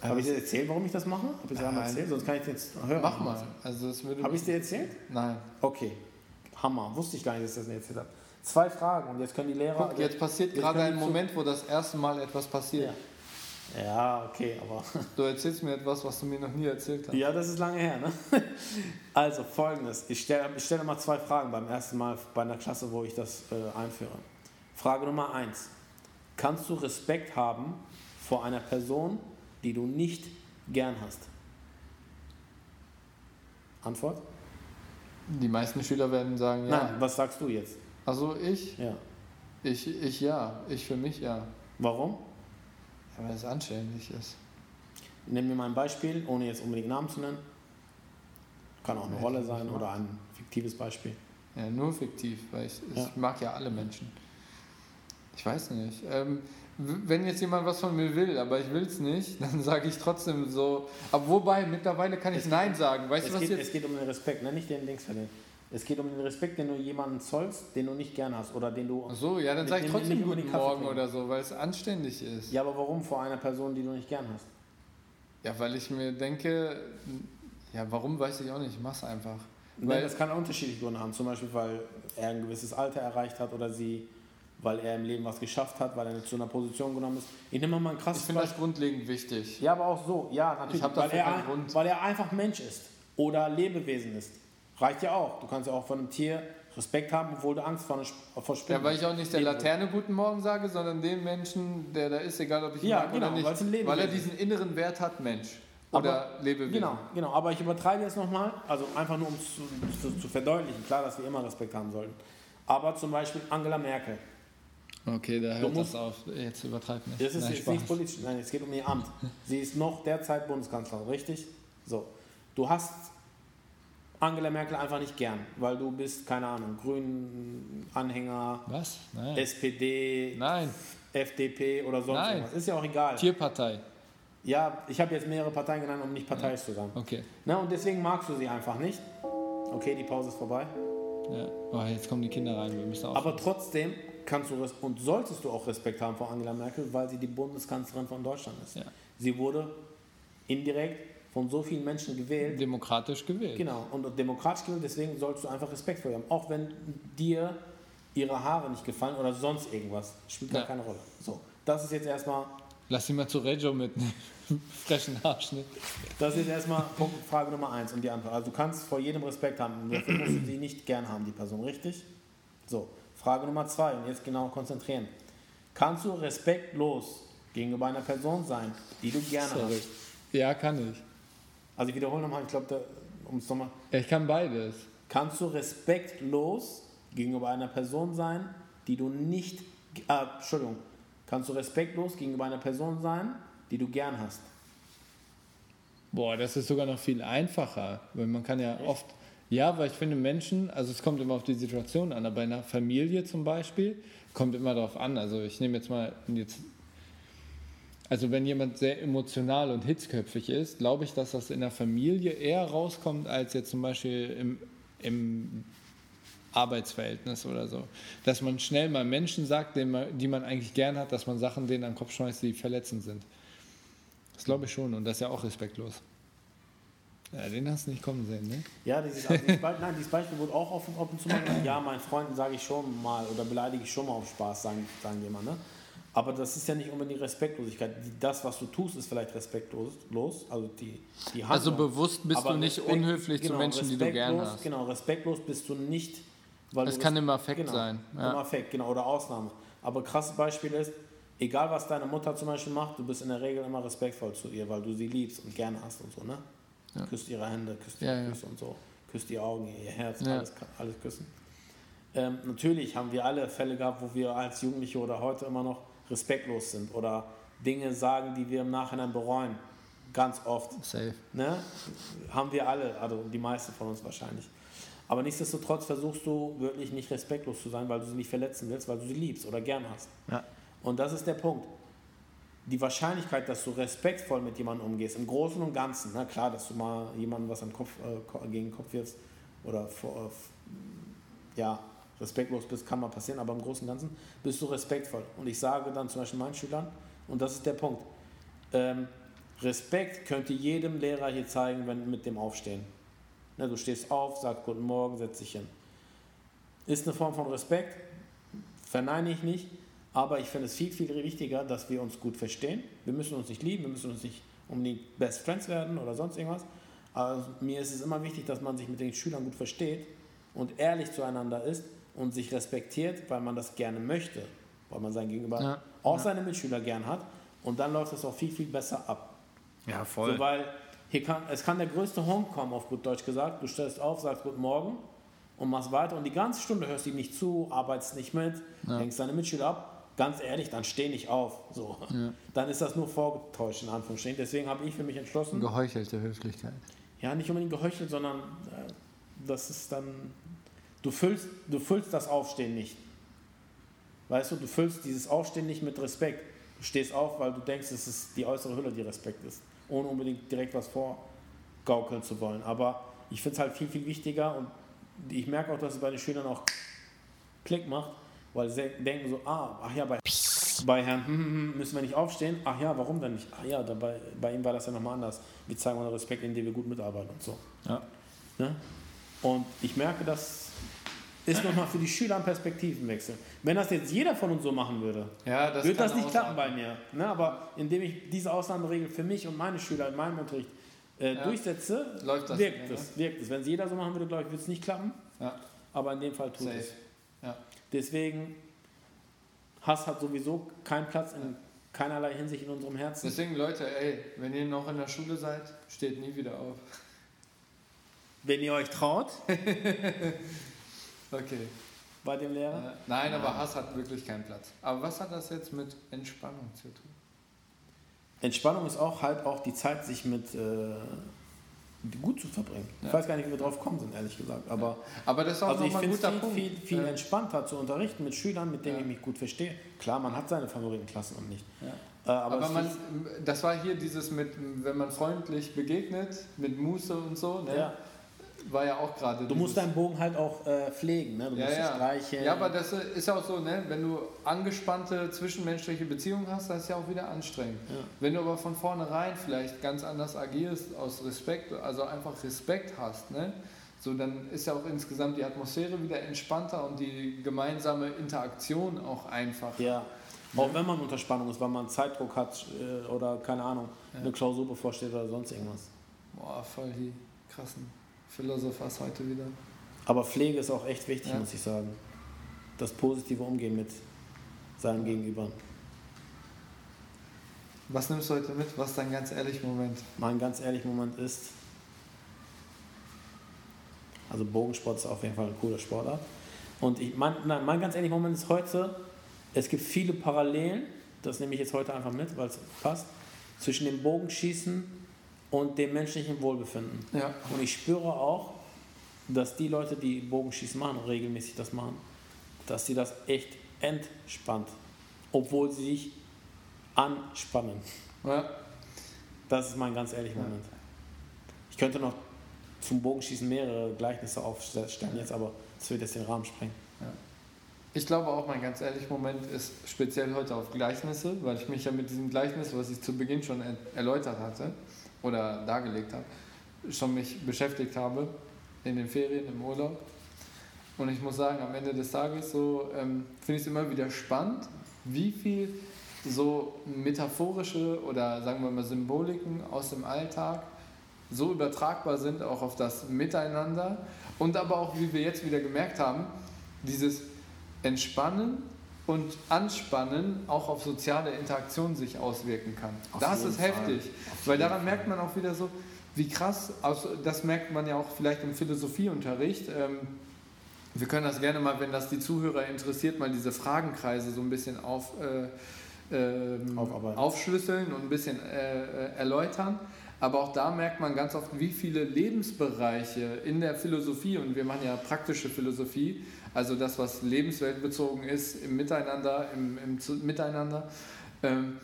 Speaker 2: Habe ich dir erzählt, warum ich das mache? Habe ich dir erzählt? Sonst kann ich jetzt hören.
Speaker 1: Mach mal. Also
Speaker 2: Habe ich es dir erzählt?
Speaker 1: Nein.
Speaker 2: Okay. Hammer. Wusste ich gar nicht, dass ich das nicht erzählt habe. Zwei Fragen und jetzt können die Lehrer.
Speaker 1: Guck, jetzt passiert jetzt gerade ein Moment, wo das erste Mal etwas passiert.
Speaker 2: Ja. ja. okay, aber.
Speaker 1: Du erzählst mir etwas, was du mir noch nie erzählt hast.
Speaker 2: Ja, das ist lange her, ne? Also folgendes: Ich stelle ich stell mal zwei Fragen beim ersten Mal bei einer Klasse, wo ich das äh, einführe. Frage Nummer eins: Kannst du Respekt haben vor einer Person, die du nicht gern hast? Antwort?
Speaker 1: Die meisten Schüler werden sagen ja.
Speaker 2: Nein, was sagst du jetzt?
Speaker 1: Also ich?
Speaker 2: Ja.
Speaker 1: Ich, ich ja. Ich für mich ja.
Speaker 2: Warum?
Speaker 1: Ja, weil es anständig ist.
Speaker 2: Nimm mir mal ein Beispiel, ohne jetzt unbedingt Namen zu nennen. Kann auch eine Rolle sein oder ein fiktives Beispiel.
Speaker 1: Ja, nur fiktiv, weil ich, ja. ich mag ja alle Menschen. Ich weiß nicht. Ähm, wenn jetzt jemand was von mir will, aber ich will es nicht, dann sage ich trotzdem so. Aber wobei, mittlerweile kann ich es Nein sagen. Weißt du, was
Speaker 2: geht,
Speaker 1: jetzt?
Speaker 2: Es geht um den Respekt, ne? nicht den Dings verlieren. Es geht um den Respekt, den du jemanden zollst, den du nicht gern hast oder den du.
Speaker 1: Ach so, ja, dann sage ich trotzdem nicht guten Morgen oder so, weil es anständig ist.
Speaker 2: Ja, aber warum vor einer Person, die du nicht gern hast?
Speaker 1: Ja, weil ich mir denke, ja, warum weiß ich auch nicht, ich mach's einfach.
Speaker 2: Nein, weil das kann unterschiedliche Gründe haben. Zum Beispiel, weil er ein gewisses Alter erreicht hat oder sie weil er im Leben was geschafft hat, weil er zu einer Position genommen ist. Ich nehme mal ein krasses
Speaker 1: Ich finde das grundlegend wichtig.
Speaker 2: Ja, aber auch so, ja, natürlich.
Speaker 1: Ich weil,
Speaker 2: er, weil er einfach Mensch ist oder Lebewesen ist. Reicht ja auch. Du kannst ja auch von einem Tier Respekt haben, obwohl du Angst vor, vor
Speaker 1: Spinnen Ja, weil ich auch nicht der Laterne Guten Morgen sage, sondern dem Menschen, der da ist, egal ob ich ihn
Speaker 2: ja, mag genau, oder
Speaker 1: nicht. Weil er diesen inneren Wert hat, Mensch. Oder aber, Lebewesen.
Speaker 2: Genau, genau. Aber ich übertreibe jetzt nochmal, also einfach nur um es zu, zu, zu verdeutlichen. Klar, dass wir immer Respekt haben sollten. Aber zum Beispiel Angela Merkel
Speaker 1: Okay, da hört das auf. Jetzt übertreibt nicht.
Speaker 2: Das ist nein, jetzt nicht politisch. Nein, es geht um ihr Amt. Sie ist noch derzeit Bundeskanzlerin, richtig? So. Du hast Angela Merkel einfach nicht gern, weil du bist, keine Ahnung, Grünen-Anhänger,
Speaker 1: Was? Nein.
Speaker 2: SPD,
Speaker 1: Nein.
Speaker 2: FDP oder sonst
Speaker 1: Nein.
Speaker 2: irgendwas. Ist ja auch egal.
Speaker 1: Tierpartei.
Speaker 2: Ja, ich habe jetzt mehrere Parteien genannt, um nicht parteiisch zu sein.
Speaker 1: Okay.
Speaker 2: Na, und deswegen magst du sie einfach nicht. Okay, die Pause ist vorbei.
Speaker 1: Ja. Oh, jetzt kommen die Kinder rein. Wir müssen auch.
Speaker 2: Aber trotzdem kannst du und solltest du auch Respekt haben vor Angela Merkel, weil sie die Bundeskanzlerin von Deutschland ist.
Speaker 1: Ja.
Speaker 2: Sie wurde indirekt von so vielen Menschen gewählt.
Speaker 1: demokratisch gewählt.
Speaker 2: Genau, und demokratisch gewählt, deswegen solltest du einfach Respekt vor ihr haben. Auch wenn dir ihre Haare nicht gefallen oder sonst irgendwas. Spielt gar
Speaker 1: Ja.
Speaker 2: keine Rolle. So, das ist jetzt erstmal,
Speaker 1: Lass sie mal zu Reggio mit einem frechen Haarschnitt.
Speaker 2: das ist jetzt erstmal Punkt, Frage Nummer eins und die Antwort. Also du kannst vor jedem Respekt haben. Dafür musst du sie nicht gern haben, die Person, richtig? So, Frage Nummer zwei und jetzt genau konzentrieren. Kannst du respektlos gegenüber einer Person sein, die du gerne
Speaker 1: Sorry.
Speaker 2: hast?
Speaker 1: Ja, kann ich.
Speaker 2: Also ich wiederhole nochmal, ich glaube, um es nochmal.
Speaker 1: Ich kann beides.
Speaker 2: Kannst du respektlos gegenüber einer Person sein, die du nicht. Äh, Entschuldigung. Kannst du respektlos gegenüber einer Person sein, die du gern hast?
Speaker 1: Boah, das ist sogar noch viel einfacher, weil man kann ja oft, ja, weil ich finde Menschen, also es kommt immer auf die Situation an, aber bei einer Familie zum Beispiel kommt immer darauf an. Also ich nehme jetzt mal jetzt, also wenn jemand sehr emotional und hitzköpfig ist, glaube ich, dass das in der Familie eher rauskommt als jetzt zum Beispiel im, im Arbeitsverhältnis oder so. Dass man schnell mal Menschen sagt, man, die man eigentlich gern hat, dass man Sachen denen an den Kopf schmeißt, die verletzend sind. Das glaube ich schon und das ist ja auch respektlos. Ja, den hast du nicht kommen sehen, ne?
Speaker 2: Ja, dieses, also dieses, Be nein, dieses Beispiel wurde auch offen, offen zu machen. Ja, meinen Freunden sage ich schon mal oder beleidige ich schon mal auf Spaß, sagen, sagen die immer. Ne? Aber das ist ja nicht unbedingt Respektlosigkeit. Das, was du tust, ist vielleicht respektlos. Los, also die, die
Speaker 1: Also bewusst bist
Speaker 2: Aber
Speaker 1: du nicht
Speaker 2: Respekt-
Speaker 1: unhöflich zu
Speaker 2: genau,
Speaker 1: Menschen, die du gern
Speaker 2: respektlos-
Speaker 1: hast.
Speaker 2: Genau, respektlos bist du nicht. Weil
Speaker 1: Es
Speaker 2: du
Speaker 1: kann im Affekt
Speaker 2: genau,
Speaker 1: sein, ja.
Speaker 2: Im Affekt, genau, oder Ausnahme. Aber krasses Beispiel ist, egal was deine Mutter zum Beispiel macht, du bist in der Regel immer respektvoll zu ihr, weil du sie liebst und gerne hast und so, ne?
Speaker 1: Ja.
Speaker 2: Küsst ihre Hände, küsst
Speaker 1: Ja,
Speaker 2: ihre
Speaker 1: ja.
Speaker 2: Füße und so, küsst die Augen, ihr Herz,
Speaker 1: Ja.
Speaker 2: alles, alles küssen. Ähm, natürlich haben wir alle Fälle gehabt, wo wir als Jugendliche oder heute immer noch respektlos sind oder Dinge sagen, die wir im Nachhinein bereuen. Ganz oft.
Speaker 1: Safe.
Speaker 2: Ne? Haben wir alle, also die meisten von uns wahrscheinlich. Aber nichtsdestotrotz versuchst du wirklich nicht respektlos zu sein, weil du sie nicht verletzen willst, weil du sie liebst oder gern hast.
Speaker 1: Ja.
Speaker 2: Und das ist der Punkt. Die Wahrscheinlichkeit, dass du respektvoll mit jemandem umgehst, im Großen und Ganzen, na klar, dass du mal jemandem was am Kopf, äh, gegen den Kopf wirfst oder vor, äh, ja, respektlos bist, kann mal passieren, aber im Großen und Ganzen bist du respektvoll. Und ich sage dann zum Beispiel meinen Schülern, und das ist der Punkt, ähm, Respekt könnte jedem Lehrer hier zeigen, wenn mit dem Aufstehen. Ne, du stehst auf, sagst Guten Morgen, setz dich hin. Ist eine Form von Respekt, verneine ich nicht, aber ich finde es viel, viel wichtiger, dass wir uns gut verstehen. Wir müssen uns nicht lieben, wir müssen uns nicht unbedingt Best Friends werden oder sonst irgendwas. Aber mir ist es immer wichtig, dass man sich mit den Schülern gut versteht und ehrlich zueinander ist und sich respektiert, weil man das gerne möchte, weil man sein Gegenüber
Speaker 1: Ja.
Speaker 2: auch seine Mitschüler gern hat. Und dann läuft es auch viel, viel besser ab.
Speaker 1: Ja,
Speaker 2: So, weil hier kann, es kann der größte Honk kommen, auf gut Deutsch gesagt. Du stellst auf, sagst Guten Morgen und machst weiter und die ganze Stunde hörst du ihm nicht zu, arbeitest nicht mit, hängst deine Mitschüler ab. Ganz ehrlich, dann steh nicht auf. So. Dann ist das nur vorgetäuscht, in Anführungsstrichen. Deswegen habe ich für mich entschlossen,
Speaker 1: Geheuchelte Höflichkeit.
Speaker 2: ja, nicht unbedingt geheuchelt, sondern äh, das ist dann, du füllst, du füllst das Aufstehen nicht. Weißt du, du füllst dieses Aufstehen nicht mit Respekt. Du stehst auf, weil du denkst, es ist die äußere Hülle, die Respekt ist, ohne unbedingt direkt was vorgaukeln zu wollen. Aber ich finde es halt viel, viel wichtiger und ich merke auch, dass es bei den Schülern auch Klick macht, weil sie denken so, ah, ach ja, bei, bei Herrn hm, hm, hm, müssen wir nicht aufstehen. Ach ja, warum denn nicht? Ach ja, dabei, bei ihm war das ja nochmal anders. Wir zeigen unseren Respekt, indem wir gut mitarbeiten und so.
Speaker 1: Ja.
Speaker 2: Ne? Und ich merke, das ist nochmal für die Schüler ein Perspektivenwechsel. Wenn das jetzt jeder von uns so machen würde,
Speaker 1: Ja, das
Speaker 2: würde das nicht klappen bei mir. Ne? Aber indem ich diese Ausnahmeregel für mich und meine Schüler in meinem Unterricht äh,
Speaker 1: Ja.
Speaker 2: durchsetze, wirkt,
Speaker 1: nicht, ne?
Speaker 2: es, wirkt es. Wenn es jeder so machen würde, glaube ich, würde es nicht klappen.
Speaker 1: Ja,
Speaker 2: Aber in dem Fall tut
Speaker 1: safe.
Speaker 2: es.
Speaker 1: Ja.
Speaker 2: Deswegen, Hass hat sowieso keinen Platz in keinerlei Hinsicht in unserem Herzen.
Speaker 1: Deswegen, Leute, ey, wenn ihr noch in der Schule seid, steht nie wieder auf.
Speaker 2: Wenn ihr euch traut,
Speaker 1: Okay.
Speaker 2: bei dem Lehrer.
Speaker 1: Äh, nein, aber Hass hat wirklich keinen Platz. Aber was hat das jetzt mit Entspannung zu tun?
Speaker 2: Entspannung ist auch halt auch die Zeit, sich mit äh, gut zu verbringen. Ja. Ich weiß gar nicht, wie wir drauf kommen sind, ehrlich gesagt. Aber,
Speaker 1: aber das ist auch
Speaker 2: also ich
Speaker 1: ein
Speaker 2: guter viel, Punkt. viel, viel ja. entspannter zu unterrichten mit Schülern, mit denen ja. ich mich gut verstehe. Klar, man hat seine Favoritenklassen und nicht.
Speaker 1: Äh, aber, aber man, das war hier dieses mit, wenn man freundlich begegnet, mit Muße und so. Ne? Ja war ja auch gerade.
Speaker 2: Du musst deinen Bogen halt auch äh, pflegen, ne? Du
Speaker 1: ja,
Speaker 2: musst
Speaker 1: ja. streicheln. Ja, aber das ist auch so, ne? Wenn du angespannte zwischenmenschliche Beziehungen hast, das ist ja auch wieder anstrengend. Ja. Wenn du aber von vornherein vielleicht ganz anders agierst, aus Respekt, also einfach Respekt hast, ne? So, dann ist ja auch insgesamt die Atmosphäre wieder entspannter und die gemeinsame Interaktion auch einfacher.
Speaker 2: Ja. Ne? Auch wenn man unter Spannung ist, weil man Zeitdruck hat äh, oder keine Ahnung, ja. eine Klausur bevorsteht oder sonst irgendwas.
Speaker 1: Boah, voll die krassen Philosophers heute wieder.
Speaker 2: Aber Pflege ist auch echt wichtig, ja. muss ich sagen. Das positive Umgehen mit seinem Gegenüber.
Speaker 1: Was nimmst du heute mit? Was ist dein ganz ehrlicher Moment?
Speaker 2: Mein ganz ehrlicher Moment ist, also Bogensport ist auf jeden Fall ein cooler Sportart. Und ich, mein, nein, mein ganz ehrlicher Moment ist heute, es gibt viele Parallelen, das nehme ich jetzt heute einfach mit, weil es passt, zwischen dem Bogenschießen und dem menschlichen Wohlbefinden. Ja. Und ich spüre auch, dass die Leute, die Bogenschießen machen, regelmäßig das machen, dass sie das echt entspannt, obwohl sie sich anspannen. Ja. Das ist mein ganz ehrlicher Moment. Ich könnte noch zum Bogenschießen mehrere Gleichnisse aufstellen jetzt, aber das wird jetzt den Rahmen sprengen. Ja.
Speaker 1: Ich glaube auch, mein ganz ehrlicher Moment ist speziell heute auf Gleichnisse, weil ich mich ja mit diesem Gleichnis, was ich zu Beginn schon erläutert hatte, oder dargelegt habe, schon mich beschäftigt habe in den Ferien, im Urlaub. Und ich muss sagen, am Ende des Tages so ähm, finde ich es immer wieder spannend, wie viel so metaphorische oder sagen wir mal Symboliken aus dem Alltag so übertragbar sind auch auf das Miteinander und aber auch, wie wir jetzt wieder gemerkt haben, dieses Entspannen und Anspannen auch auf soziale Interaktion sich auswirken kann. Auf das ist heftig, weil daran Fall. merkt man auch wieder so, wie krass, also das merkt man ja auch vielleicht im Philosophieunterricht. Ähm, wir können das gerne mal, wenn das die Zuhörer interessiert, mal diese Fragenkreise so ein bisschen auf, äh, äh, aufschlüsseln und ein bisschen äh, äh, erläutern. Aber auch da merkt man ganz oft, wie viele Lebensbereiche in der Philosophie, und wir machen ja praktische Philosophie, also das, was lebensweltbezogen ist, im Miteinander, im, im Miteinander. Ähm,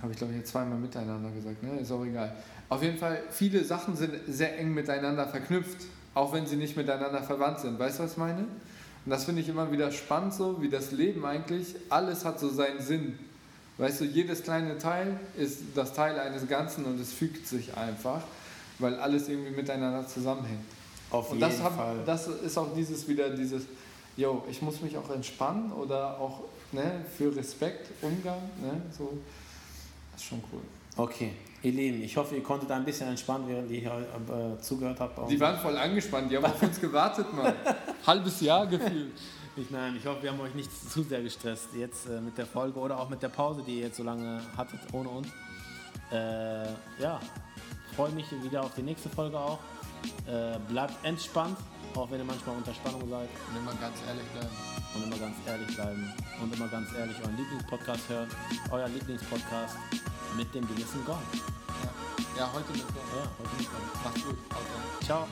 Speaker 1: Habe ich glaube ich jetzt zweimal miteinander gesagt, ne? ist auch egal. Auf jeden Fall, viele Sachen sind sehr eng miteinander verknüpft, auch wenn sie nicht miteinander verwandt sind. Weißt du, was ich meine? Und das finde ich immer wieder spannend, so wie das Leben eigentlich, alles hat so seinen Sinn. Weißt du, jedes kleine Teil ist das Teil eines Ganzen und es fügt sich einfach, weil alles irgendwie miteinander zusammenhängt. Auf und jeden das, hab, Fall. das ist auch dieses wieder dieses, yo, ich muss mich auch entspannen oder auch ne, für Respekt, Umgang, ne, so, das ist schon cool.
Speaker 2: Okay, ihr Lieben, ich hoffe, ihr konntet ein bisschen entspannen, während ihr hier äh, zugehört habt.
Speaker 1: Die waren voll angespannt, die haben auf uns gewartet, Mann. Halbes Jahr gefühlt.
Speaker 2: Ich, nein, ich hoffe, wir haben euch nicht zu sehr gestresst jetzt äh, mit der Folge oder auch mit der Pause, die ihr jetzt so lange hattet ohne uns. Äh, ja, freue mich wieder auf die nächste Folge auch. Äh, bleibt entspannt, auch wenn ihr manchmal unter Spannung seid.
Speaker 1: Und immer ganz ehrlich bleiben.
Speaker 2: Und immer ganz ehrlich bleiben. Und immer ganz ehrlich euren Lieblingspodcast hören. Euer Lieblingspodcast mit dem gewissen Gong.
Speaker 1: Ja, ja heute mit Gong.
Speaker 2: Ja, heute mit Gong.
Speaker 1: Macht's gut.
Speaker 2: Ciao.